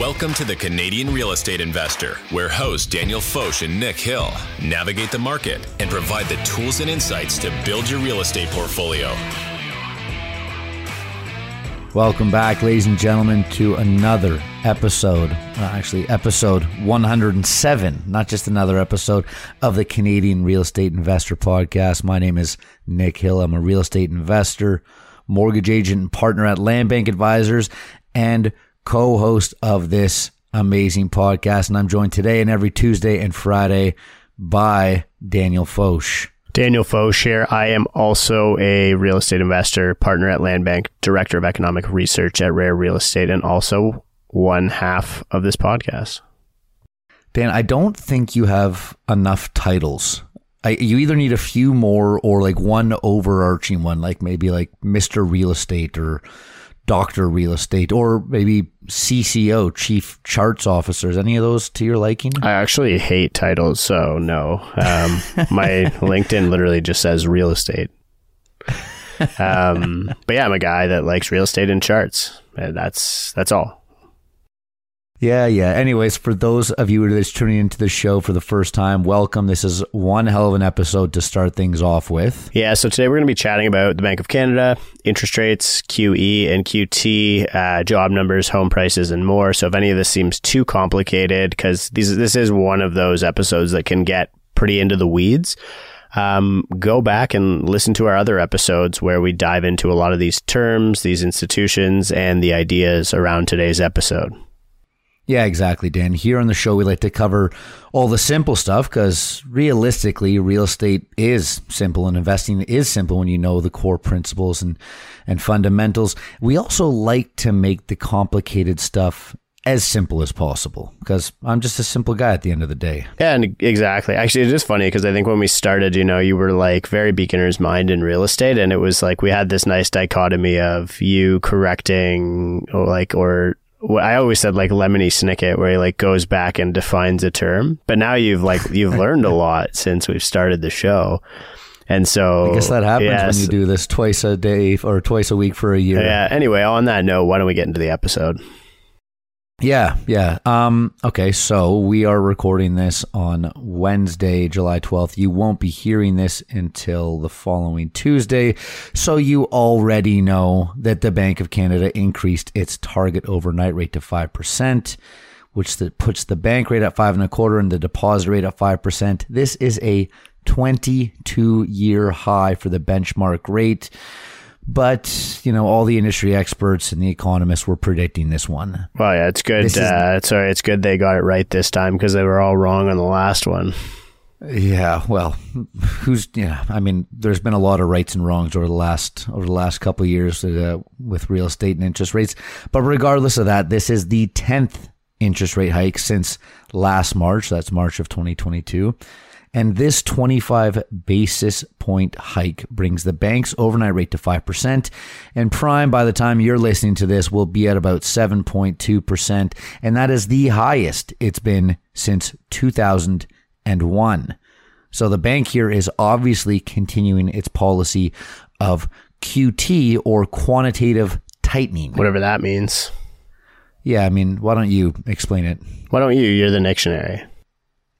Welcome to the Canadian Real Estate Investor, where hosts Daniel Foch and Nick Hill navigate the market and provide the tools and insights to build your real estate portfolio. Welcome back, ladies and gentlemen, to another episode, uh, actually, episode 107, not just another episode of the Canadian Real Estate Investor Podcast. My name is Nick Hill. I'm a real estate investor, mortgage agent, and partner at Land Bank Advisors, and co host of this amazing podcast. And I'm joined today and every Tuesday and Friday by Daniel Foch. Daniel Foch here. I am also a real estate investor, partner at Land Bank, director of economic research at Rare Real Estate, and also one half of this podcast. Dan, I don't think you have enough titles. I, you either need a few more or like one overarching one, like maybe like Mr. Real Estate or Dr. Real Estate or maybe CCO, Chief Charts Officers. Any of those to your liking? I actually hate titles, so no. Um, my LinkedIn literally just says real estate. Um, but yeah, I'm a guy that likes real estate and charts. And that's that's all. Yeah, yeah. Anyways, for those of you that's tuning into the show for the first time, welcome. This is one hell of an episode to start things off with. Yeah, so today we're going to be chatting about the Bank of Canada, interest rates, QE and QT, uh, job numbers, home prices, and more. So if any of this seems too complicated, because this is one of those episodes that can get pretty into the weeds. Um, go back and listen to our other episodes where we dive into a lot of these terms, these institutions, and the ideas around today's episode. Yeah, exactly, Dan. Here on the show, we like to cover all the simple stuff because realistically, real estate is simple and investing is simple when you know the core principles and, and fundamentals. We also like to make the complicated stuff as simple as possible because I'm just a simple guy at the end of the day. Yeah, and exactly. Actually, it's funny because I think when we started, you know, you were like very beginner's mind in real estate, and it was like we had this nice dichotomy of you correcting, or like, or I always said like Lemony Snicket, where he like goes back and defines a term. But now you've like you've learned a lot since we've started the show, and so I guess that happens yes. when you do this twice a day or twice a week for a year. Yeah. Anyway, on that note, why don't we get into the episode? Yeah, yeah. Um, okay, so we are recording this on Wednesday, July 12th. You won't be hearing this until the following Tuesday. So you already know that the Bank of Canada increased its target overnight rate to 5%, which the, puts the bank rate at five and a quarter and the deposit rate at 5%. This is a 22 year high for the benchmark rate. But you know, all the industry experts and the economists were predicting this one. Well, yeah, it's good. Uh, is, sorry, it's good they got it right this time because they were all wrong on the last one. Yeah, well, who's yeah? I mean, there's been a lot of rights and wrongs over the last over the last couple of years uh, with real estate and interest rates. But regardless of that, this is the tenth interest rate hike since last March. That's March of 2022. And this 25 basis point hike brings the bank's overnight rate to 5%. And prime, by the time you're listening to this, will be at about 7.2%. And that is the highest it's been since 2001. So the bank here is obviously continuing its policy of QT or quantitative tightening. Whatever that means. Yeah, I mean, why don't you explain it? Why don't you? You're the dictionary.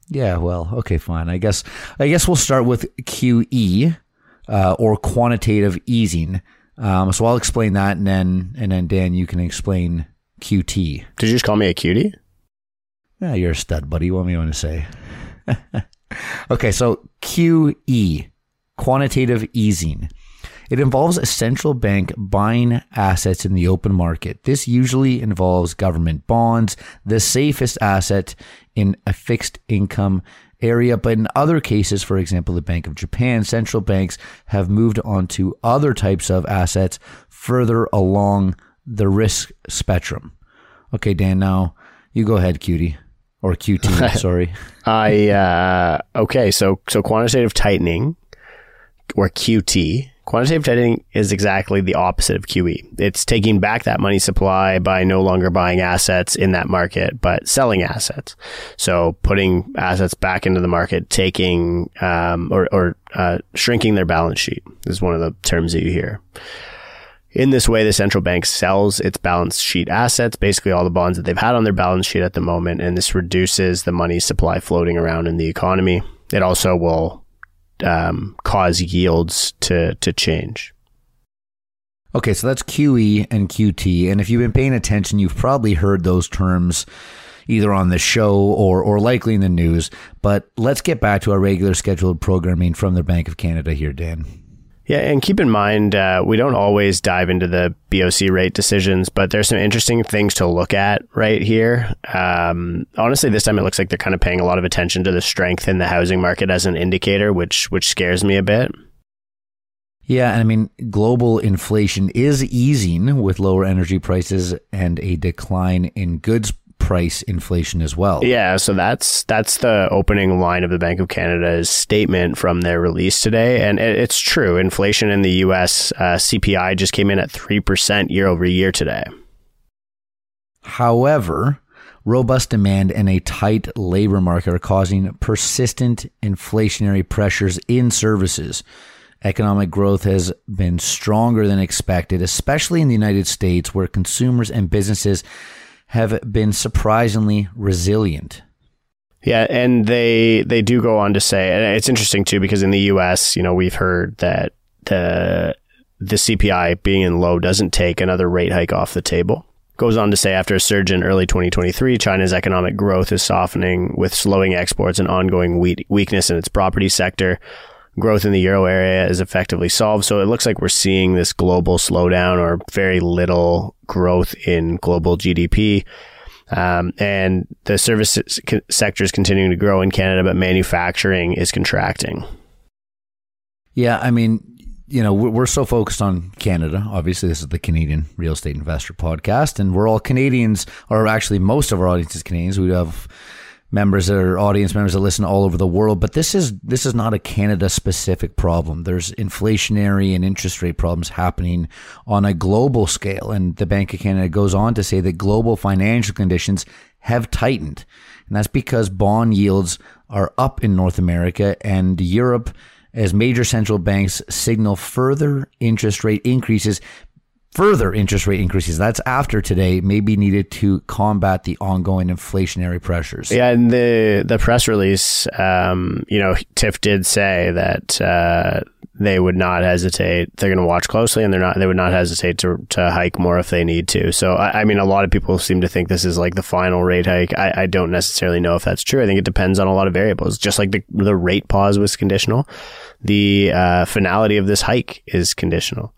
Yeah, well, okay, fine. I guess I guess we'll start with QE uh, or quantitative easing. Um, so I'll explain that, and then and then Dan, you can explain QT. Did you just call me a cutie? Yeah, you're a stud, buddy. What do you want to say? okay, so QE, quantitative easing. It involves a central bank buying assets in the open market. This usually involves government bonds, the safest asset in a fixed income area. But in other cases, for example, the Bank of Japan, central banks have moved on to other types of assets further along the risk spectrum. Okay, Dan, now you go ahead, cutie. Or QT, sorry. I uh, okay, so so quantitative tightening or QT Quantitative tightening is exactly the opposite of QE. It's taking back that money supply by no longer buying assets in that market, but selling assets. So putting assets back into the market, taking um, or, or uh, shrinking their balance sheet is one of the terms that you hear. In this way, the central bank sells its balance sheet assets, basically all the bonds that they've had on their balance sheet at the moment, and this reduces the money supply floating around in the economy. It also will um, cause yields to to change. Okay, so that's QE and QT, and if you've been paying attention, you've probably heard those terms either on the show or or likely in the news. But let's get back to our regular scheduled programming from the Bank of Canada here, Dan. Yeah, and keep in mind, uh, we don't always dive into the BOC rate decisions, but there's some interesting things to look at right here. Um, honestly, this time it looks like they're kind of paying a lot of attention to the strength in the housing market as an indicator, which which scares me a bit. Yeah, and I mean, global inflation is easing with lower energy prices and a decline in goods price inflation as well. Yeah, so that's that's the opening line of the Bank of Canada's statement from their release today, and it, it's true. Inflation in the U.S. Uh, CPI just came in at three percent year over year today. However, robust demand and a tight labor market are causing persistent inflationary pressures in services. Economic growth has been stronger than expected, especially in the United States, where consumers and businesses have been surprisingly resilient. Yeah, and they they do go on to say, and it's interesting too because in the U.S., you know, we've heard that the the CPI being in low doesn't take another rate hike off the table. Goes on to say, after a surge in early 2023, China's economic growth is softening with slowing exports and ongoing weakness in its property sector growth in the euro area is effectively solved. So it looks like we're seeing this global slowdown or very little growth in global GDP. Um, and the service sector is continuing to grow in Canada, but manufacturing is contracting. Yeah, I mean, you know, we're so focused on Canada. Obviously, this is the Canadian Real Estate Investor Podcast, and we're all Canadians, or actually, most of our audience is Canadians. We have members or audience members that listen all over the world. But this is this is not a Canada specific problem. There's inflationary and interest rate problems happening on a global scale. And the Bank of Canada goes on to say that global financial conditions have tightened. And that's because bond yields are up in North America and Europe as major central banks signal further interest rate increases further interest rate increases. That's after today may be needed to combat the ongoing inflationary pressures. Yeah, and the the press release, um, you know, Tiff did say that uh, they would not hesitate. They're going to watch closely, and they're not. They would not hesitate to to hike more if they need to. So, I, I mean, a lot of people seem to think this is like the final rate hike. I, I don't necessarily know if that's true. I think it depends on a lot of variables. Just like the the rate pause was conditional, the uh, finality of this hike is conditional.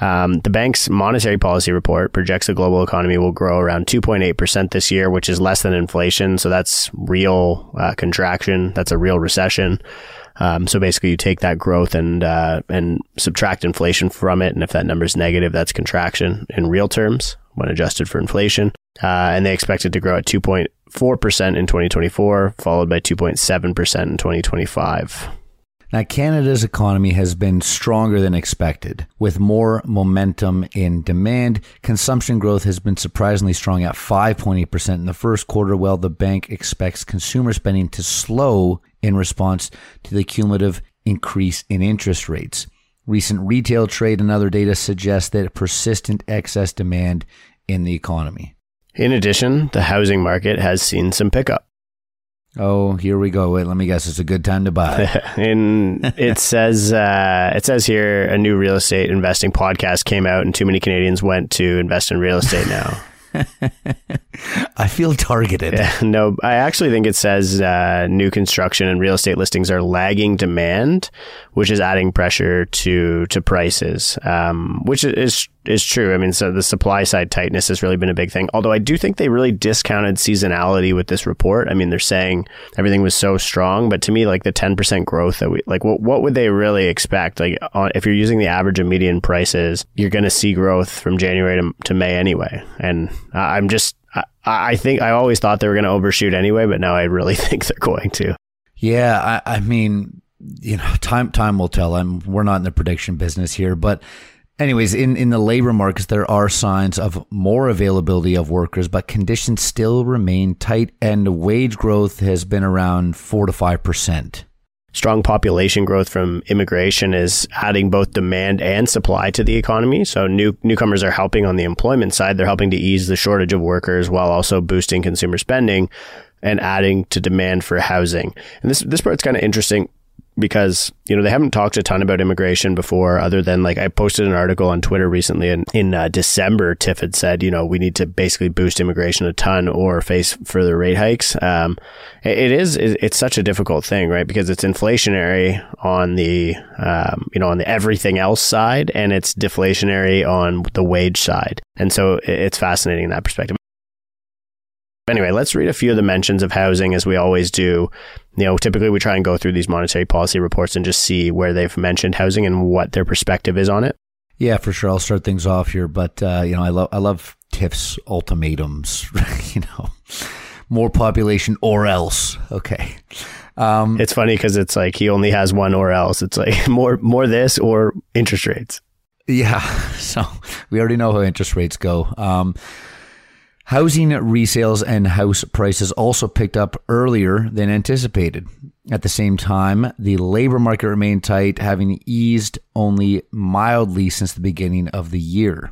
Um, the bank's monetary policy report projects the global economy will grow around 2.8% this year, which is less than inflation. So that's real uh, contraction. That's a real recession. Um, so basically, you take that growth and uh, and subtract inflation from it, and if that number is negative, that's contraction in real terms when adjusted for inflation. Uh, and they expect it to grow at 2.4% in 2024, followed by 2.7% in 2025. Now, Canada's economy has been stronger than expected. With more momentum in demand, consumption growth has been surprisingly strong at 5.8% in the first quarter, while the bank expects consumer spending to slow in response to the cumulative increase in interest rates. Recent retail trade and other data suggest that persistent excess demand in the economy. In addition, the housing market has seen some pickup. Oh, here we go. Wait, let me guess. It's a good time to buy. and it says uh, it says here a new real estate investing podcast came out, and too many Canadians went to invest in real estate now. I feel targeted. Yeah, no, I actually think it says uh, new construction and real estate listings are lagging demand, which is adding pressure to to prices, um, which is is true. I mean, so the supply side tightness has really been a big thing. Although I do think they really discounted seasonality with this report. I mean, they're saying everything was so strong, but to me, like the 10% growth that we, like, what, what would they really expect? Like, on, if you're using the average of median prices, you're going to see growth from January to, to May anyway. And I'm just, I, I think I always thought they were going to overshoot anyway, but now I really think they're going to. Yeah. I, I mean, you know, time, time will tell. I'm, we're not in the prediction business here, but Anyways, in, in the labor markets, there are signs of more availability of workers, but conditions still remain tight, and wage growth has been around 4 to 5%. Strong population growth from immigration is adding both demand and supply to the economy. So new newcomers are helping on the employment side. They're helping to ease the shortage of workers while also boosting consumer spending and adding to demand for housing. And this this part's kind of interesting because you know they haven't talked a ton about immigration before other than like i posted an article on twitter recently and in uh, december tiff had said you know we need to basically boost immigration a ton or face further rate hikes. Um, it, is it's such a difficult thing right? Because it's inflationary on the um, you know on the everything else side and it's deflationary on the wage side. And so it's fascinating in that perspective Anyway, let's read a few of the mentions of housing as we always do. You know, typically we try and go through these monetary policy reports and just see where they've mentioned housing and what their perspective is on it. Yeah, for sure. I'll start things off here, but uh, you know, I love I love Tiff's ultimatums. you know, more population or else. Okay. Um, it's funny because it's like he only has one or else. It's like more more this or interest rates. Yeah. So we already know how interest rates go. Um, Housing resales and house prices also picked up earlier than anticipated. At the same time, the labor market remained tight, having eased only mildly since the beginning of the year.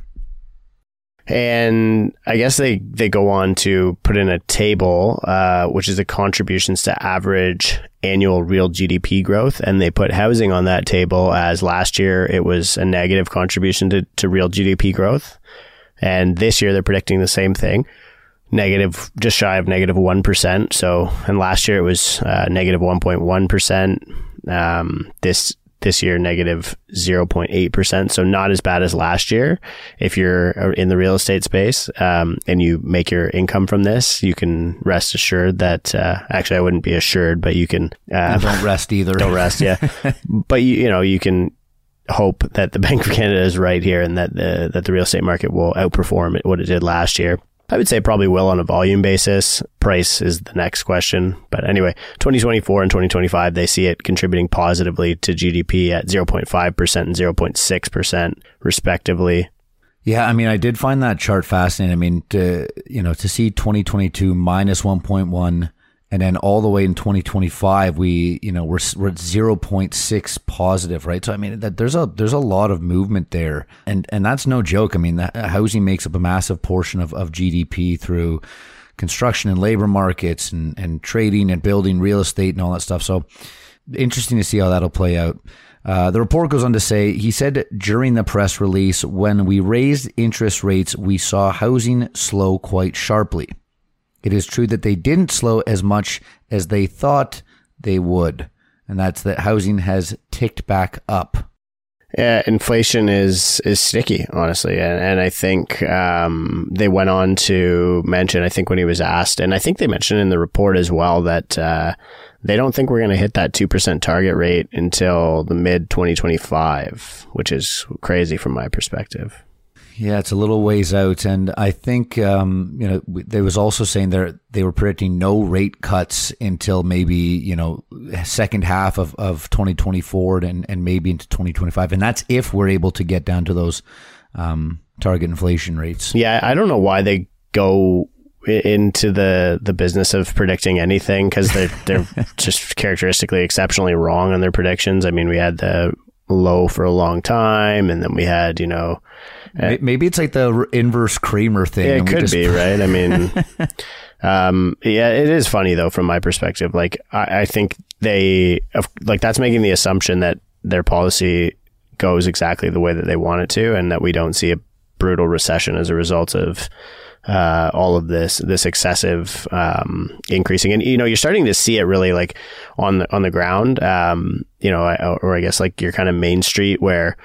And I guess they, they go on to put in a table, uh, which is the contributions to average annual real GDP growth. And they put housing on that table as last year it was a negative contribution to, to real GDP growth. And this year they're predicting the same thing, negative, just shy of negative 1. So, and last year it was uh, negative 1.1. Um, this, this year, negative 0.8%. So not as bad as last year. If you're uh, in the real estate space, um, and you make your income from this, you can rest assured that, uh, actually I wouldn't be assured, but you can, uh, don't rest either. Don't rest. Yeah. but you, you know, you can, hope that the Bank of Canada is right here and that the that the real estate market will outperform what it did last year. I would say probably will on a volume basis. Price is the next question. But anyway, 2024 and 2025, they see it contributing positively to GDP at 0.5% and 0.6% respectively. Yeah, I mean, I did find that chart fascinating. I mean, to, you know, to see 2022 minus 1.1 and then all the way in 2025 we you know we're, we're at 0.6 positive right? So i mean that there's a there's a lot of movement there. And and that's no joke. I mean housing makes up a massive portion of, of gdp through construction and labor markets and and trading and building real estate and all that stuff. So interesting to see how that'll play out. Uh, the report goes on to say he said during the press release when we raised interest rates we saw housing slow quite sharply it is true that they didn't slow as much as they thought they would, and that's that housing has ticked back up. Yeah, inflation is is sticky, honestly, and, and I think um, they went on to mention. I think when he was asked, and I think they mentioned in the report as well that uh, they don't think we're going to hit that two percent target rate until the mid twenty twenty five, which is crazy from my perspective. Yeah, it's a little ways out, and I think um, you know they was also saying they they were predicting no rate cuts until maybe you know second half of, of 2024 and and maybe into 2025, and that's if we're able to get down to those um, target inflation rates. Yeah, I don't know why they go into the the business of predicting anything because they're they're just characteristically exceptionally wrong on their predictions. I mean, we had the low for a long time, and then we had you know Maybe it's like the inverse Cramer thing. Yeah, it could just... be, right? I mean, um, yeah, it is funny though from my perspective. Like, I, I think they like that's making the assumption that their policy goes exactly the way that they want it to, and that we don't see a brutal recession as a result of uh, all of this this excessive um, increasing. And you know, you're starting to see it really like on the on the ground. Um, you know, or I guess like your kind of main street where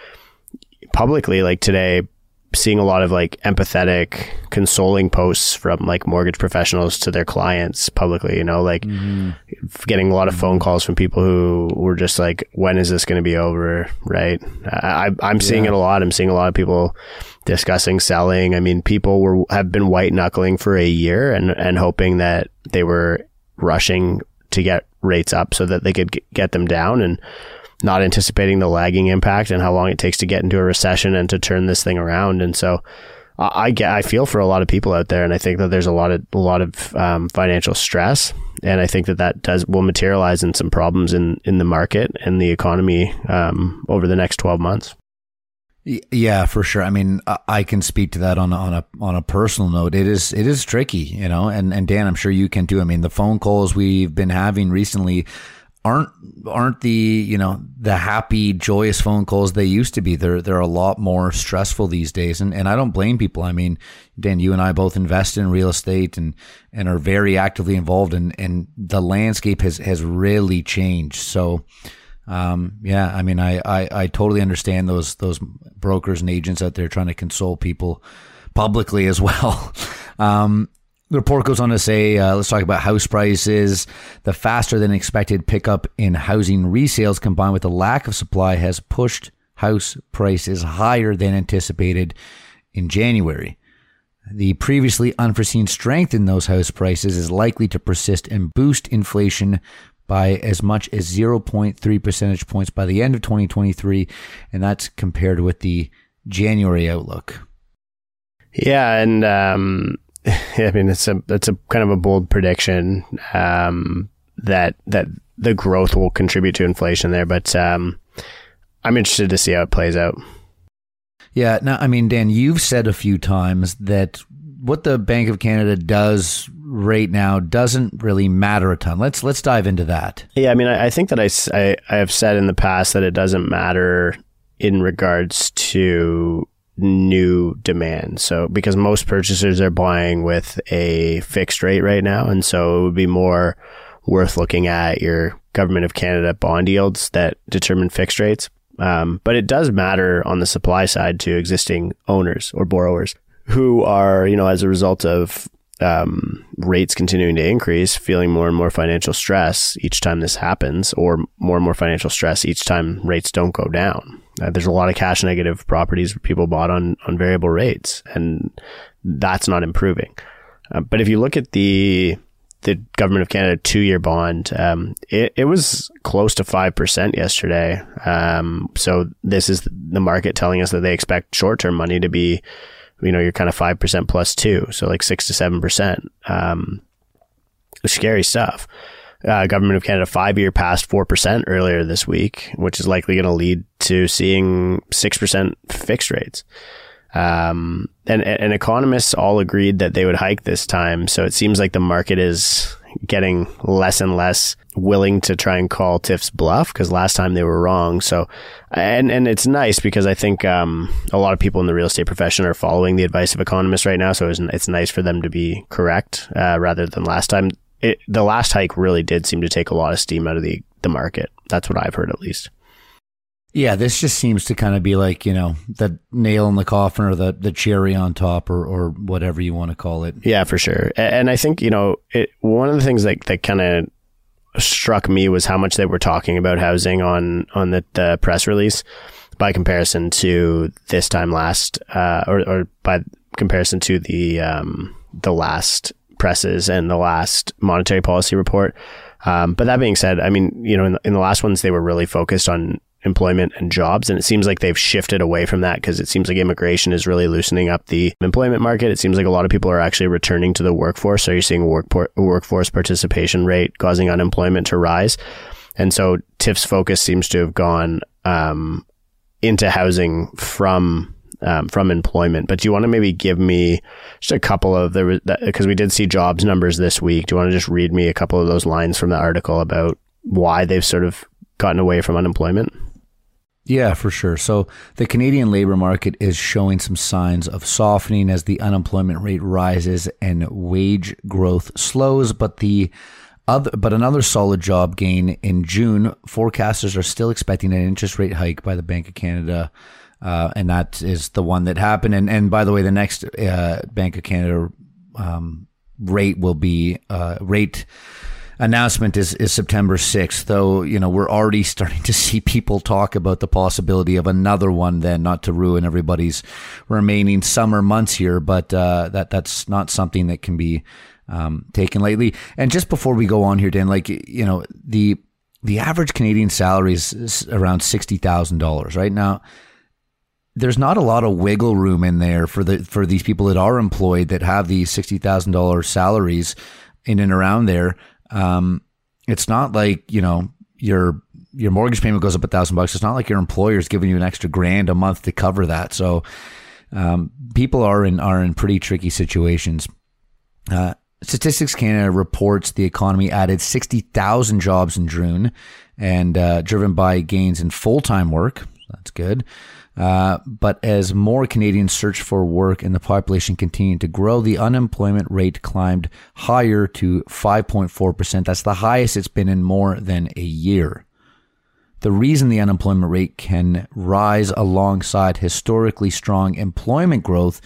publicly, like today, seeing a lot of like empathetic, consoling posts from like mortgage professionals to their clients publicly, you know, like mm-hmm. getting a lot of phone calls from people who were just like, when is this going to be over? Right. I, I'm seeing yeah. it a lot. I'm seeing a lot of people discussing selling. I mean, people were, have been white knuckling for a year and, and hoping that they were rushing to get rates up so that they could get them down. And not anticipating the lagging impact and how long it takes to get into a recession and to turn this thing around. And so I, get, I feel for a lot of people out there, and I think that there's a lot of a lot of um, financial stress. and I think that that does will materialize in some problems in in the market and the economy um, over the next twelve months. Yeah, for sure. I mean, I can speak to that on on a on a personal note. It is it is tricky, you know, and and Dan, I'm sure you can too. I mean, the phone calls we've been having recently aren't aren't the you know the happy joyous phone calls they used to be. They're they're a lot more stressful these days. And and I don't blame people. I mean Dan you and I both invest in real estate and and are very actively involved and and the landscape has has really changed. So um, yeah I mean I, I I totally understand those those brokers and agents out there trying to console people publicly as well. Um, the report goes on to say, uh, let's talk about house prices. The faster than expected pickup in housing resales combined with the lack of supply has pushed house prices higher than anticipated in January. The previously unforeseen strength in those house prices is likely to persist and boost inflation by as much as 0.3 percentage points by the end of 2023, and that's compared with the January outlook. Yeah, and um, I mean, it's a it's a kind of a bold prediction um, that that the growth will contribute to inflation there, but um, I'm interested to see how it plays out. Yeah, now I mean, Dan, you've said a few times that what the Bank of Canada does right now doesn't really matter a ton. Let's let's dive into that. Yeah, I mean, I, I think that I, I I have said in the past that it doesn't matter in regards to new demand. So because most purchasers are buying with a fixed rate right now, and so it would be more worth looking at your government of Canada bond yields that determine fixed rates. Um, but it does matter on the supply side to existing owners or borrowers who are, you know, as a result of um, rates continuing to increase, feeling more and more financial stress each time this happens, or more and more financial stress each time rates don't go down. Uh, there's a lot of cash negative properties people bought on on variable rates, and that's not improving. Uh, but if you look at the the government of Canada two year bond, um, it, it was close to five percent yesterday. Um, so this is the market telling us that they expect short term money to be you know, you're kind of 5% plus two. So like six to 7%. Um, scary stuff. Uh, Government of Canada five year passed 4% earlier this week, which is likely going to lead to seeing 6% fixed rates. Um, and, and economists all agreed that they would hike this time. So it seems like the market is getting less and less willing to try and call Tiff's bluff because last time they were wrong. So, and and it's nice because I think um, a lot of people in the real estate profession are following the advice of economists right now. So it's, it's nice for them to be correct uh, rather than last time. It, the last hike really did seem to take a lot of steam out of the the market. That's what I've heard at least. Yeah, this just seems to kind of be like, you know, the nail in the coffin or the, the cherry on top or, or whatever you want to call it. Yeah, for sure. And I think, you know, it, one of the things that, that kind of struck me was how much they were talking about housing on, on the, the press release by comparison to this time last, uh, or, or by comparison to the, um, the last presses and the last monetary policy report. Um, but that being said, I mean, you know, in the, in the last ones, they were really focused on employment and jobs. And it seems like they've shifted away from that because it seems like immigration is really loosening up the employment market. It seems like a lot of people are actually returning to the workforce. So you're seeing work workforce participation rate causing unemployment to rise. And so Tiff's focus seems to have gone um, into housing from um, from employment. But do you want to maybe give me just a couple of there because we did see jobs numbers this week. Do you want to just read me a couple of those lines from the article about why they've sort of gotten away from unemployment? Yeah, for sure. So the Canadian labor market is showing some signs of softening as the unemployment rate rises and wage growth slows, but the other, but another solid job gain in June. Forecasters are still expecting an interest rate hike by the Bank of Canada, uh, and that is the one that happened. And and by the way, the next uh, Bank of Canada um, rate will be uh, rate announcement is, is September 6th, though, you know, we're already starting to see people talk about the possibility of another one then, not to ruin everybody's remaining summer months here, but uh, that that's not something that can be um, taken lightly. And just before we go on here, Dan, like, you know, the the average Canadian salary is around $60,000 right now. There's not a lot of wiggle room in there for the for these people that are employed that have these sixty thousand dollars salaries in and around there Um, it's not like you know your your mortgage payment goes up a thousand bucks. It's not like your employer is giving you an extra grand a month to cover that. So um, people are in are in pretty tricky situations. Uh, Statistics Canada reports the economy added 60,000 jobs in June and uh, driven by gains in full time work. That's good. Uh, but as more Canadians search for work and the population continued to grow, the unemployment rate climbed higher to 5.4%. That's the highest it's been in more than a year. The reason the unemployment rate can rise alongside historically strong employment growth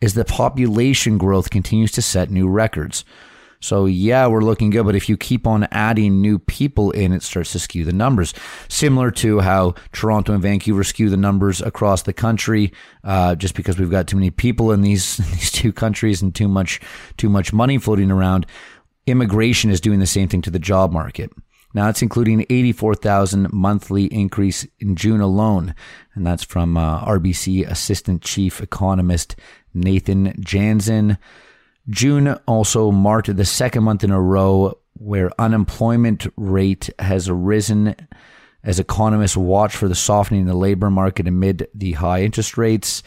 is that population growth continues to set new records. So yeah, we're looking good, but if you keep on adding new people in, it starts to skew the numbers. Similar to how Toronto and Vancouver skew the numbers across the country, uh, just because we've got too many people in these these two countries and too much too much money floating around. Immigration is doing the same thing to the job market. Now it's including 84,000 monthly increase in June alone. And that's from uh, RBC Assistant Chief Economist Nathan Janzen. June also marked the second month in a row where unemployment rate has risen as economists watch for the softening in the labor market amid the high interest rates.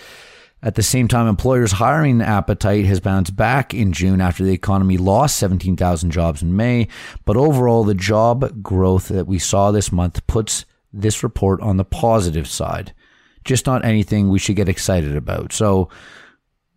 At the same time, employers' hiring appetite has bounced back in June after the economy lost 17,000 jobs in May. But overall, the job growth that we saw this month puts this report on the positive side. Just not anything we should get excited about. So,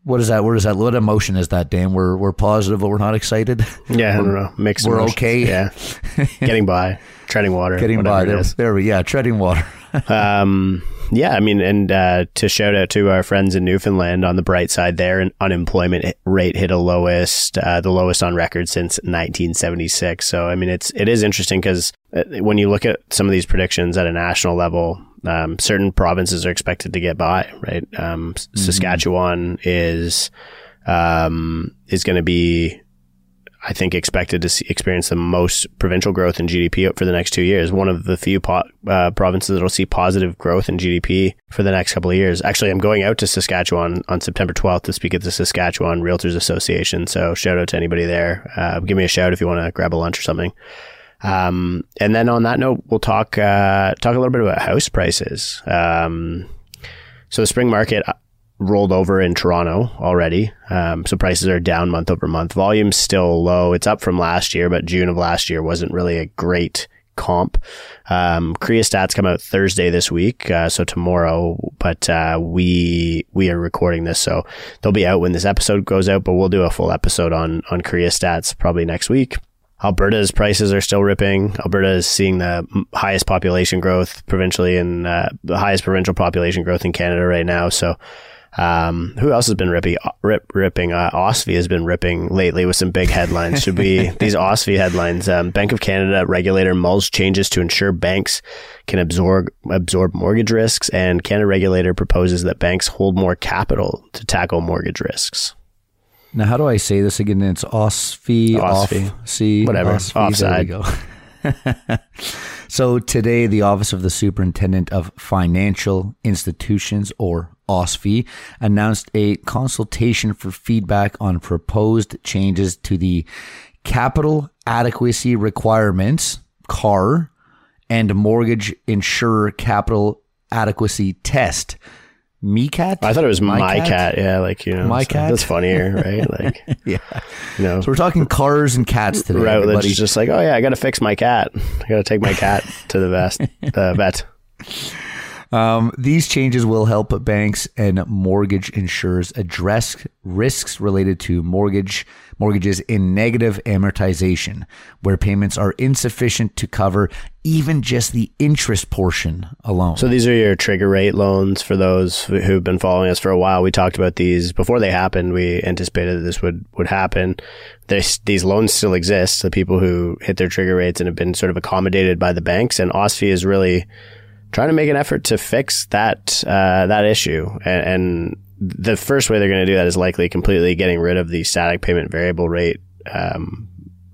what is that? What is that? What emotion is that, Dan? We're we're positive, but we're not excited. Yeah, I don't know. Mixed. We're emotions. okay. Yeah, getting by, treading water, Getting by there. There we yeah, treading water. um, yeah, I mean, and uh, to shout out to our friends in Newfoundland on the bright side there, an unemployment rate hit a lowest, uh, the lowest on record since 1976. So, I mean, it's it is interesting because when you look at some of these predictions at a national level, um, certain provinces are expected to get by, right? Um, Saskatchewan is um, is going to be I think expected to see, experience the most provincial growth in GDP for the next two years. One of the few po- uh, provinces that will see positive growth in GDP for the next couple of years. Actually, I'm going out to Saskatchewan on September 12th to speak at the Saskatchewan Realtors Association. So shout out to anybody there. Uh, give me a shout if you want to grab a lunch or something. Um, and then on that note, we'll talk uh, talk a little bit about house prices. Um, so the spring market rolled over in Toronto already. Um, so prices are down month over month. Volume's still low. It's up from last year, but June of last year wasn't really a great comp. Um, CREA stats come out Thursday this week, uh, so tomorrow. But uh, we we are recording this, so they'll be out when this episode goes out. But we'll do a full episode on on CREA stats probably next week. Alberta's prices are still ripping. Alberta is seeing the highest population growth provincially and uh, the highest provincial population growth in Canada right now. So um, who else has been ripping? Rip, ripping. Uh, OSFI has been ripping lately with some big headlines. Should be these OSFI headlines. Um, Bank of Canada regulator mulls changes to ensure banks can absorb absorb mortgage risks, and Canada regulator proposes that banks hold more capital to tackle mortgage risks. Now, how do I say this again? It's OSFI, OSFI. OFC, Whatever. OSFI. There Offside. we go. so today, the Office of the Superintendent of Financial Institutions, or OSFI, announced a consultation for feedback on proposed changes to the capital adequacy requirements (CAR) and mortgage insurer capital adequacy test. MeCat? I thought it was my, MyCat? cat. Yeah, like you know, My so cat? That's funnier, right? Like Yeah. you know, So we're talking cars and cats today. Everybody. is just like, oh yeah, I got to fix my cat. I got to take my cat to the vet. The vet. Um, these changes will help banks and mortgage insurers address risks related to mortgage mortgages in negative amortization, where payments are insufficient to cover even just the interest portion alone. So these are your trigger rate loans for those who- who've been following us for a while. We talked about these before they happened. We anticipated that this would would happen. This, these loans still exist. The people who hit their trigger rates and have been sort of accommodated by the banks, and OSFI is really trying to make an effort to fix that uh, that issue. And, and the first way they're going to do that is likely completely getting rid of the static payment variable rate um,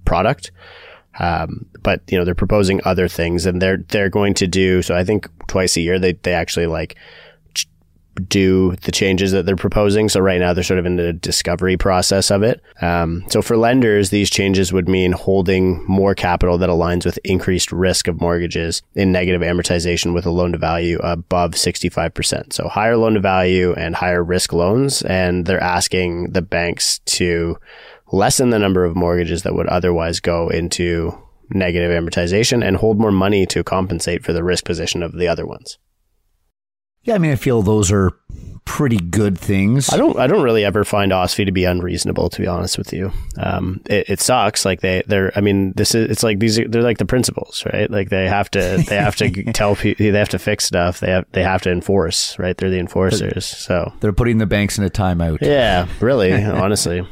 product. Um, but you know they're proposing other things, and they're they're going to do so. I think twice a year they they actually like do the changes that they're proposing. So right now they're sort of in the discovery process of it. Um, so for lenders, these changes would mean holding more capital that aligns with increased risk of mortgages in negative amortization with a loan to value above 65%. So higher loan to value and higher risk loans. And they're asking the banks to lessen the number of mortgages that would otherwise go into negative amortization and hold more money to compensate for the risk position of the other ones. Yeah, I mean, I feel those are pretty good things. I don't. I don't really ever find OSFI to be unreasonable. To be honest with you, um, it, it, sucks. Like they, they're. I mean, this is. It's like these. Are, they're like the principals, right? Like they have to. They have to tell people. They have to fix stuff. They have. They have to enforce. Right? They're the enforcers. So they're putting the banks in a timeout. Yeah, really. honestly.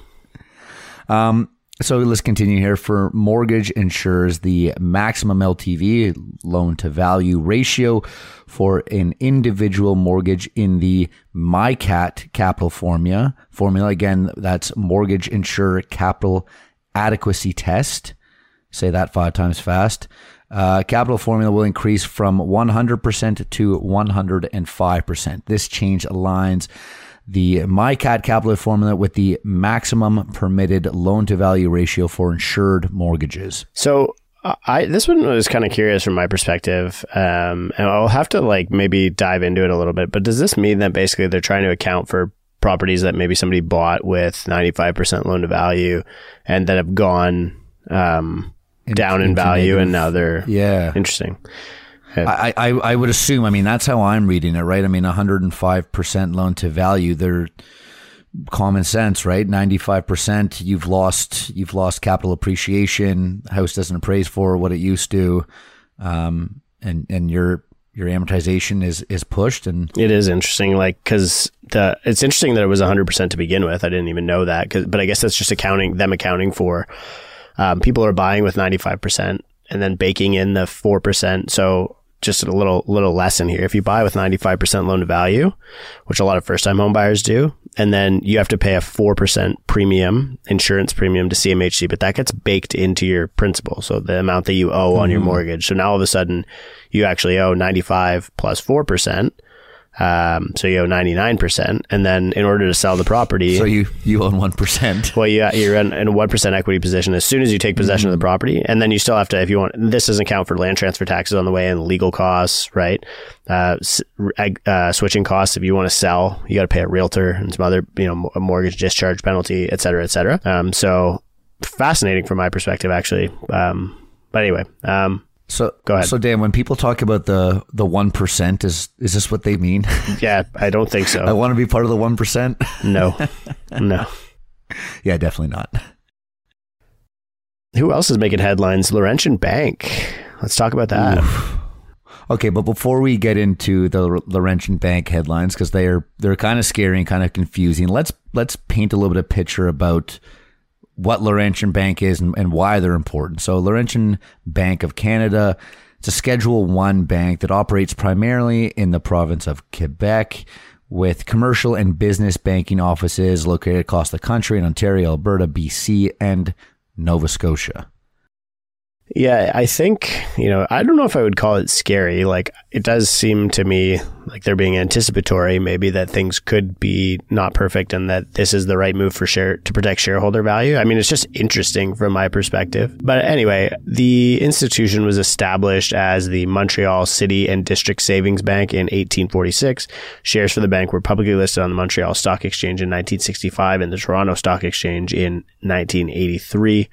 Um, so let's continue here. For mortgage insurers, the maximum LTV loan to value ratio for an individual mortgage in the MICAT capital formula. Formula again, that's mortgage insurer capital adequacy test. Say that five times fast. Uh, capital formula will increase from 100% to 105%. This change aligns the MICAT capital formula with the maximum permitted loan to value ratio for insured mortgages. So I this one was kind of curious from my perspective, um, and I'll have to like maybe dive into it a little bit. But does this mean that basically they're trying to account for properties that maybe somebody bought with ninety five percent loan to value, and that have gone um, down in value, and now they're yeah interesting. I, I, I would assume. I mean, that's how I'm reading it, right? I mean, 105 percent loan to value. They're common sense, right? 95 percent. You've lost you've lost capital appreciation. House doesn't appraise for what it used to, um, and and your your amortization is is pushed and it is interesting like because the it's interesting that it was 100% to begin with i didn't even know that but i guess that's just accounting them accounting for um, people are buying with 95% and then baking in the 4% so just a little little lesson here. If you buy with 95% loan to value, which a lot of first time home buyers do, and then you have to pay a 4% premium, insurance premium to CMHC, but that gets baked into your principal. So the amount that you owe mm-hmm. on your mm-hmm. mortgage. So now all of a sudden you actually owe 95 plus 4%. Um, so you owe 99%. And then in order to sell the property. So you, you own 1%. Well, yeah, you're in, in a 1% equity position as soon as you take possession mm-hmm. of the mm-hmm. property. And then you still have to, if you want, this doesn't count for land transfer taxes on the way and legal costs, right? Uh, uh, switching costs. If you want to sell, you got to pay a realtor and some other, you know, a mortgage discharge penalty, et cetera, et cetera. Um, so fascinating from my perspective, actually. Um, but anyway, um, so go ahead. So Dan, when people talk about the the one percent, is is this what they mean? Yeah, I don't think so. I want to be part of the one percent. No, no. Yeah, definitely not. Who else is making headlines? Laurentian Bank. Let's talk about that. Oof. Okay, but before we get into the Laurentian Bank headlines, because they are they're kind of scary and kind of confusing, let's let's paint a little bit of picture about what Laurentian Bank is and, and why they're important. So Laurentian Bank of Canada, it's a Schedule One bank that operates primarily in the province of Quebec with commercial and business banking offices located across the country in Ontario, Alberta, BC, and Nova Scotia. Yeah, I think, you know, I don't know if I would call it scary. Like, it does seem to me like they're being anticipatory, maybe that things could be not perfect and that this is the right move for share to protect shareholder value. I mean, it's just interesting from my perspective. But anyway, the institution was established as the Montreal City and District Savings Bank in 1846. Shares for the bank were publicly listed on the Montreal Stock Exchange in 1965 and the Toronto Stock Exchange in 1983.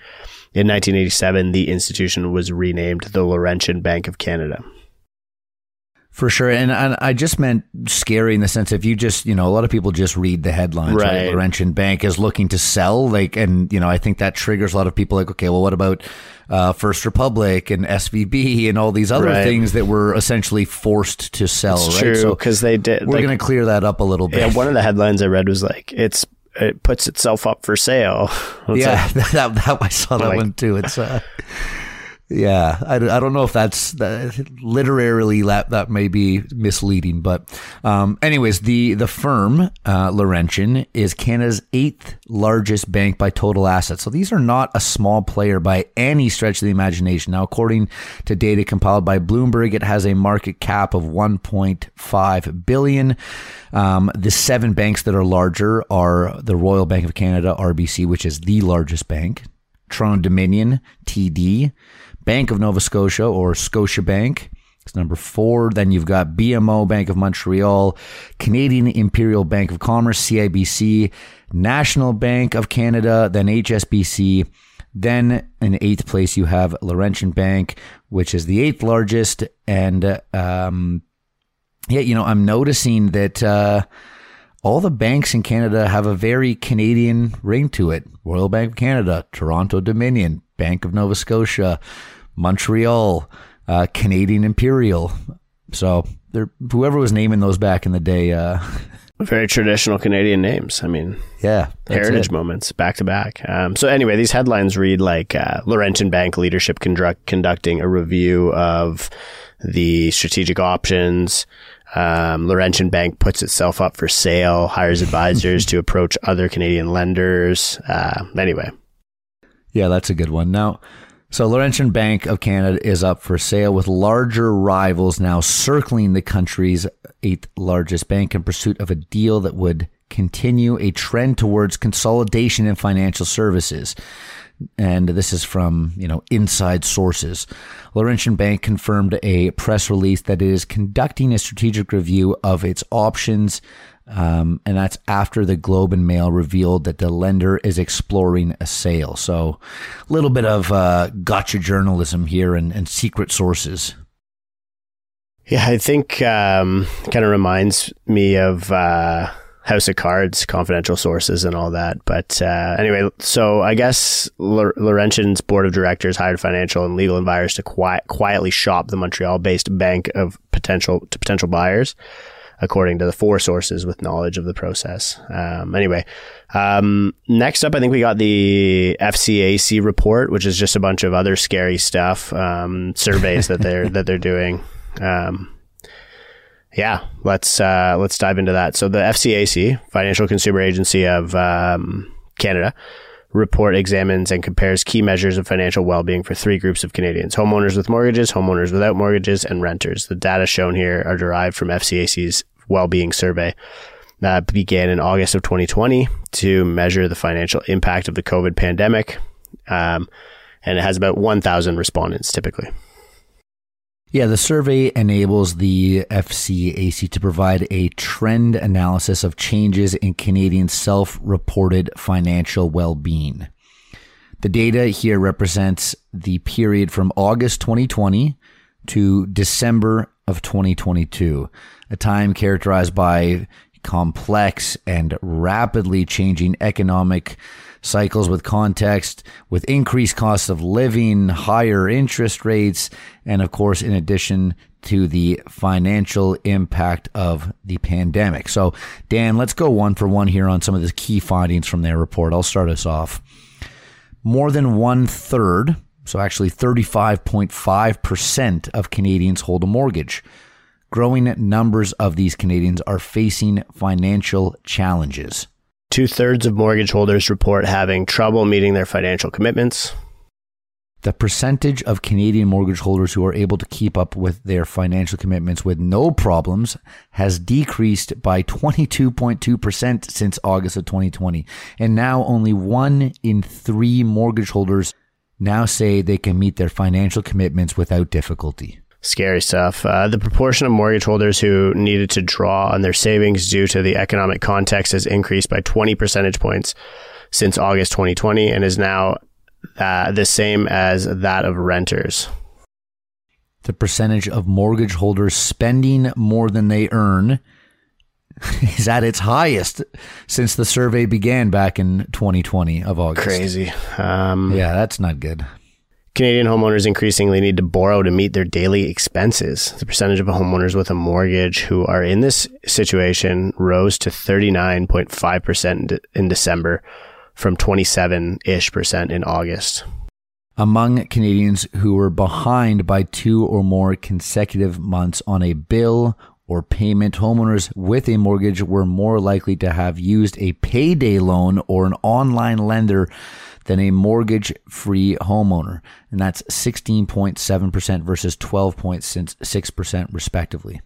In 1987, the institution was renamed the Laurentian Bank of Canada. For sure. And, and I just meant scary in the sense if you just, you know, a lot of people just read the headlines, right? right? Laurentian Bank is looking to sell. Like, and, you know, I think that triggers a lot of people like, okay, well, what about uh, First Republic and SVB and all these other right. things that were essentially forced to sell, it's right? True, so because they did. We're like, going to clear that up a little bit. Yeah, one of the headlines I read was like, it's it puts itself up for sale. yeah, that, that, I saw that like, one too. It's uh, Yeah, I, I don't know if that's that, literally that, that may be misleading, but um, anyways, the the firm uh, Laurentian is Canada's eighth largest bank by total assets. So these are not a small player by any stretch of the imagination. Now, according to data compiled by Bloomberg, it has a market cap of 1.5 billion. Um, the seven banks that are larger are the Royal Bank of Canada, RBC, which is the largest bank. Toronto Dominion, TD, Bank of Nova Scotia or Scotia Bank. It's number four. Then you've got BMO, Bank of Montreal, Canadian Imperial Bank of Commerce, CIBC, National Bank of Canada, then HSBC. Then in eighth place, you have Laurentian Bank, which is the eighth largest. And um, yeah, you know, I'm noticing that uh, all the banks in Canada have a very Canadian ring to it. Royal Bank of Canada, Toronto Dominion, Bank of Nova Scotia, Montreal, uh, Canadian Imperial. So whoever was naming those back in the day. Uh, Very traditional Canadian names. I mean, yeah, heritage it. moments back to back. Um, so anyway, these headlines read like uh, Laurentian Bank leadership conduct, conducting a review of the strategic options. Um, Laurentian Bank puts itself up for sale, hires advisors to approach other Canadian lenders. Uh, anyway, yeah, that's a good one. Now, so Laurentian Bank of Canada is up for sale with larger rivals now circling the country's eighth largest bank in pursuit of a deal that would continue a trend towards consolidation in financial services. And this is from, you know, inside sources. Laurentian Bank confirmed a press release that it is conducting a strategic review of its options um, and that's after the Globe and Mail revealed that the lender is exploring a sale. So, a little bit of uh, gotcha journalism here and, and secret sources. Yeah, I think um, kind of reminds me of uh, House of Cards, confidential sources, and all that. But uh, anyway, so I guess L- Laurentian's board of directors hired financial and legal advisors to quiet, quietly shop the Montreal-based bank of potential to potential buyers according to the four sources with knowledge of the process. Um, anyway, um, next up, I think we got the FCAC report, which is just a bunch of other scary stuff, um, surveys that they're that they're doing. Um, yeah, let's uh, let's dive into that. So the FCAC, Financial Consumer Agency of um, Canada report examines and compares key measures of financial well-being for three groups of Canadians: homeowners with mortgages, homeowners without mortgages, and renters. The data shown here are derived from FCAC's well-being survey that began in August of 2020 to measure the financial impact of the COVID pandemic. Um, and it has about 1,000 respondents typically. Yeah, the survey enables the FCAC to provide a trend analysis of changes in Canadian self reported financial well being. The data here represents the period from August 2020 to December of 2022, a time characterized by complex and rapidly changing economic cycles with context, with increased costs of living, higher interest rates, and of course, in addition to the financial impact of the pandemic. So, Dan, let's go one for one here on some of the key findings from their report. I'll start us off. More than one third so actually 35.5% of Canadians hold a mortgage. Growing numbers of these Canadians are facing financial challenges. Two thirds of mortgage holders report having trouble meeting their financial commitments. The percentage of Canadian mortgage holders who are able to keep up with their financial commitments with no problems has decreased by 22.2% since August of 2020. And now only one in three mortgage holders now say they can meet their financial commitments without difficulty. Scary stuff. Uh, the proportion of mortgage holders who needed to draw on their savings due to the economic context has increased by 20 percentage points since August 2020 and is now uh, the same as that of renters. The percentage of mortgage holders spending more than they earn is at its highest since the survey began back in 2020 of August. Crazy. Um, yeah, that's not good. Canadian homeowners increasingly need to borrow to meet their daily expenses. The percentage of homeowners with a mortgage who are in this situation rose to 39.5% in December from 27 ish percent in August. Among Canadians who were behind by two or more consecutive months on a bill or payment, homeowners with a mortgage were more likely to have used a payday loan or an online lender than a mortgage free homeowner. And that's 16.7% versus 12.6% respectively.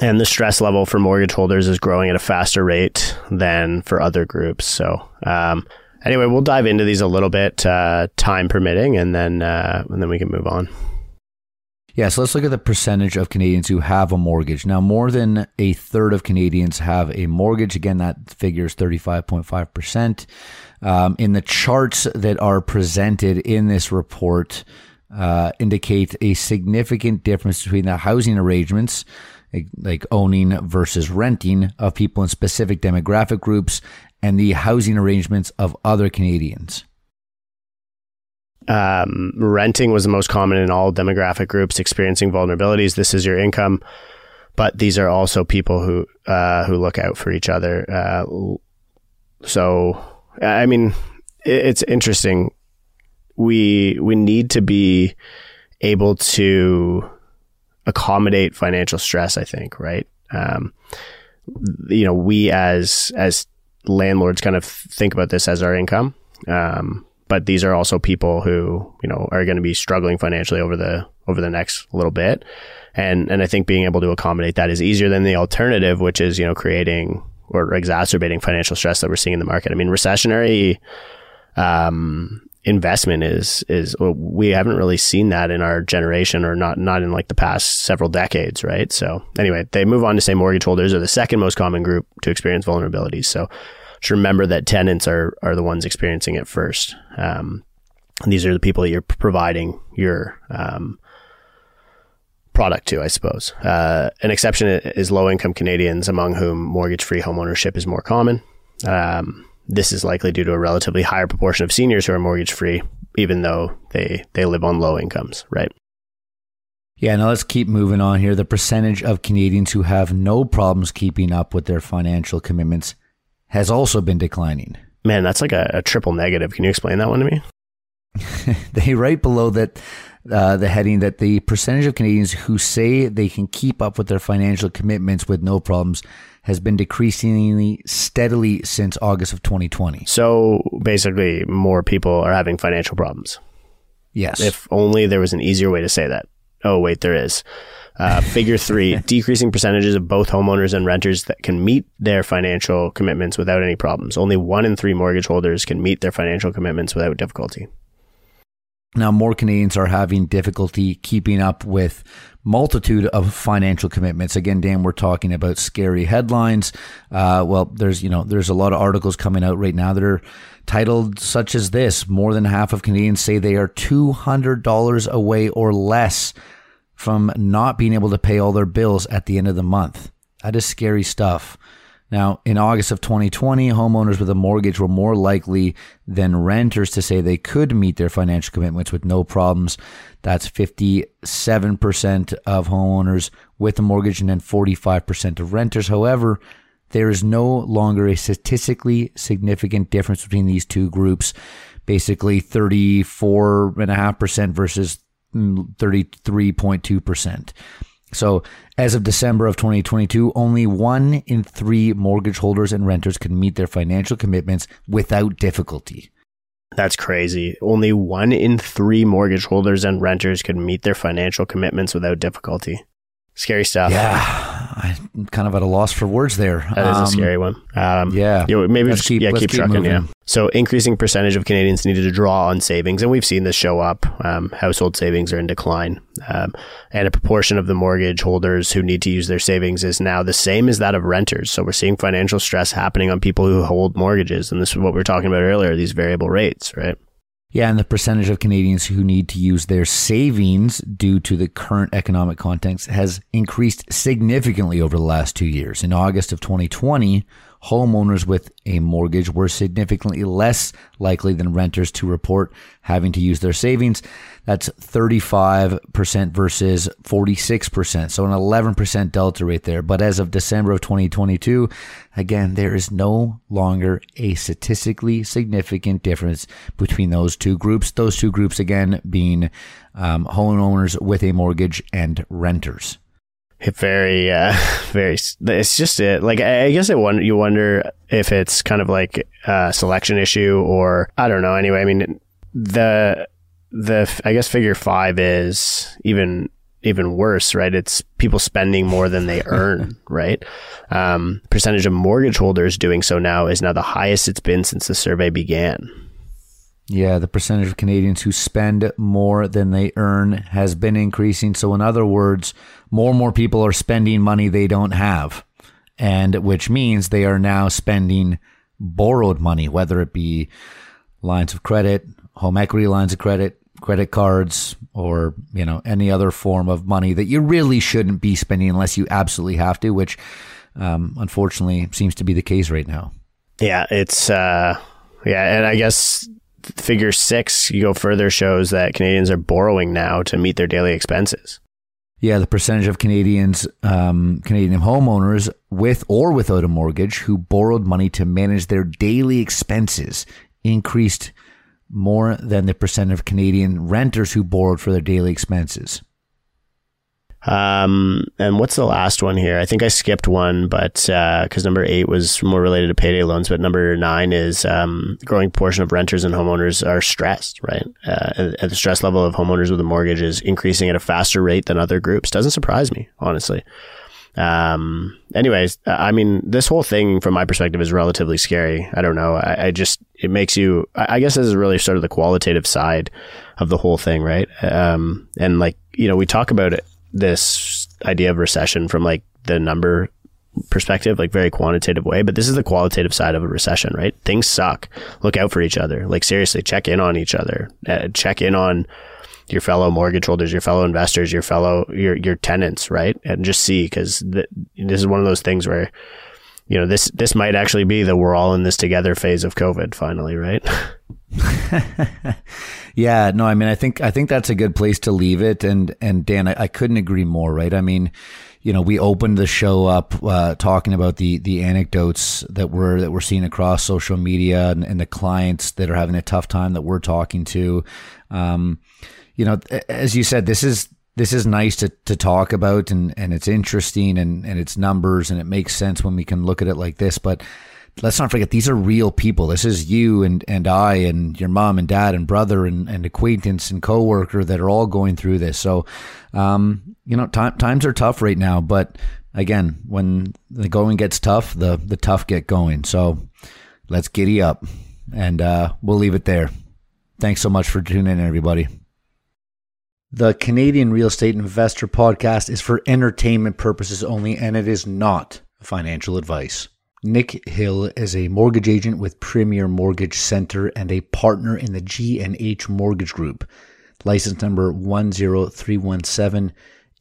And the stress level for mortgage holders is growing at a faster rate than for other groups. So, um, anyway, we'll dive into these a little bit, uh, time permitting, and then uh, and then we can move on. Yeah, so let's look at the percentage of Canadians who have a mortgage. Now, more than a third of Canadians have a mortgage. Again, that figure is 35.5%. Um, in the charts that are presented in this report, uh, indicate a significant difference between the housing arrangements, like, like owning versus renting, of people in specific demographic groups, and the housing arrangements of other Canadians. Um, renting was the most common in all demographic groups experiencing vulnerabilities. This is your income, but these are also people who uh, who look out for each other. Uh, so, I mean, it's interesting. We we need to be able to accommodate financial stress. I think, right? Um, you know, we as as landlords kind of think about this as our income. Um, but these are also people who you know are going to be struggling financially over the over the next little bit. And and I think being able to accommodate that is easier than the alternative which is you know creating or exacerbating financial stress that we're seeing in the market. I mean recessionary um, investment is is we haven't really seen that in our generation or not not in like the past several decades right? So anyway they move on to say mortgage holders are the second most common group to experience vulnerabilities. So just remember that tenants are are the ones experiencing it first. Um, these are the people that you're providing your um, product to, I suppose. Uh, an exception is low income Canadians, among whom mortgage free homeownership is more common. Um, this is likely due to a relatively higher proportion of seniors who are mortgage free, even though they, they live on low incomes, right? Yeah, now let's keep moving on here. The percentage of Canadians who have no problems keeping up with their financial commitments has also been declining. Man, that's like a, a triple negative. Can you explain that one to me? they write below that uh, the heading that the percentage of Canadians who say they can keep up with their financial commitments with no problems has been decreasing steadily since August of 2020. So basically, more people are having financial problems. Yes. If only there was an easier way to say that. Oh, wait, there is. Uh, figure three, decreasing percentages of both homeowners and renters that can meet their financial commitments without any problems. Only one in three mortgage holders can meet their financial commitments without difficulty. Now, more Canadians are having difficulty keeping up with multitude of financial commitments. Again, Dan, we're talking about scary headlines. Uh, well, there's you know there's a lot of articles coming out right now that are titled such as this: More than half of Canadians say they are two hundred dollars away or less from not being able to pay all their bills at the end of the month. That is scary stuff. Now, in August of 2020, homeowners with a mortgage were more likely than renters to say they could meet their financial commitments with no problems. That's 57% of homeowners with a mortgage and then 45% of renters. However, there is no longer a statistically significant difference between these two groups. Basically, 34.5% versus 33.2%. So, as of December of 2022, only one in three mortgage holders and renters can meet their financial commitments without difficulty. That's crazy. Only one in three mortgage holders and renters can meet their financial commitments without difficulty. Scary stuff. Yeah, I'm kind of at a loss for words there. That is um, a scary one. Um, yeah, you know, maybe just, keep, yeah, keep, keep trucking. Moving. Yeah. So increasing percentage of Canadians needed to draw on savings, and we've seen this show up. Um, household savings are in decline, um, and a proportion of the mortgage holders who need to use their savings is now the same as that of renters. So we're seeing financial stress happening on people who hold mortgages, and this is what we were talking about earlier: these variable rates, right? Yeah, and the percentage of Canadians who need to use their savings due to the current economic context has increased significantly over the last two years. In August of 2020, homeowners with a mortgage were significantly less likely than renters to report having to use their savings. That's 35% versus 46%. So an 11% delta right there. But as of December of 2022, again, there is no longer a statistically significant difference between those two groups. Those two groups, again, being um, homeowners with a mortgage and renters very uh very it's just it like i guess it wonder you wonder if it's kind of like a selection issue or i don't know anyway i mean the the i guess figure five is even even worse right? It's people spending more than they earn right? Um percentage of mortgage holders doing so now is now the highest it's been since the survey began yeah, the percentage of Canadians who spend more than they earn has been increasing. So, in other words, more and more people are spending money they don't have, and which means they are now spending borrowed money, whether it be lines of credit, home equity lines of credit, credit cards, or you know any other form of money that you really shouldn't be spending unless you absolutely have to, which um, unfortunately seems to be the case right now. Yeah, it's uh, yeah, and I guess figure six, you go further, shows that Canadians are borrowing now to meet their daily expenses. Yeah, the percentage of Canadians, um, Canadian homeowners with or without a mortgage who borrowed money to manage their daily expenses increased more than the percent of Canadian renters who borrowed for their daily expenses. Um, and what's the last one here? I think I skipped one, but because uh, number eight was more related to payday loans, but number nine is um, growing portion of renters and homeowners are stressed, right? Uh, the stress level of homeowners with a mortgage is increasing at a faster rate than other groups. Doesn't surprise me, honestly. Um, anyways, I mean, this whole thing from my perspective is relatively scary. I don't know. I, I just, it makes you, I guess this is really sort of the qualitative side of the whole thing, right? Um, and like, you know, we talk about it this idea of recession from like the number perspective, like very quantitative way, but this is the qualitative side of a recession, right? Things suck. Look out for each other. Like seriously, check in on each other. Uh, check in on your fellow mortgage holders, your fellow investors, your fellow your your tenants, right? And just see because th- this is one of those things where you know this this might actually be the we're all in this together phase of COVID finally, right? yeah, no, I mean, I think I think that's a good place to leave it. And and Dan, I, I couldn't agree more. Right? I mean, you know, we opened the show up uh, talking about the the anecdotes that we're that we're seeing across social media and, and, the clients that are having a tough time that we're talking to. Um, you know, as you said, this is this is nice to, to talk about and, and it's interesting and, and it's numbers and it makes sense when we can look at it like this. But let's not forget these are real people. This is you and, and I and your mom and dad and brother and, and acquaintance and coworker that are all going through this. So, um, you know, time, times are tough right now, but again, when the going gets tough, the, the tough get going. So let's giddy up and, uh, we'll leave it there. Thanks so much for tuning in, everybody. The Canadian Real Estate Investor Podcast is for entertainment purposes only, and it is not financial advice. Nick Hill is a mortgage agent with Premier Mortgage Center and a partner in the G&H Mortgage Group. License number 10317,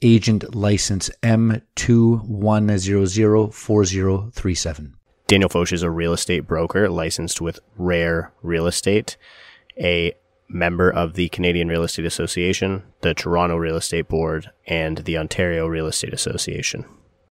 agent license M21004037. Daniel Foch is a real estate broker licensed with Rare Real Estate, a member of the Canadian Real Estate Association, the Toronto Real Estate Board, and the Ontario Real Estate Association.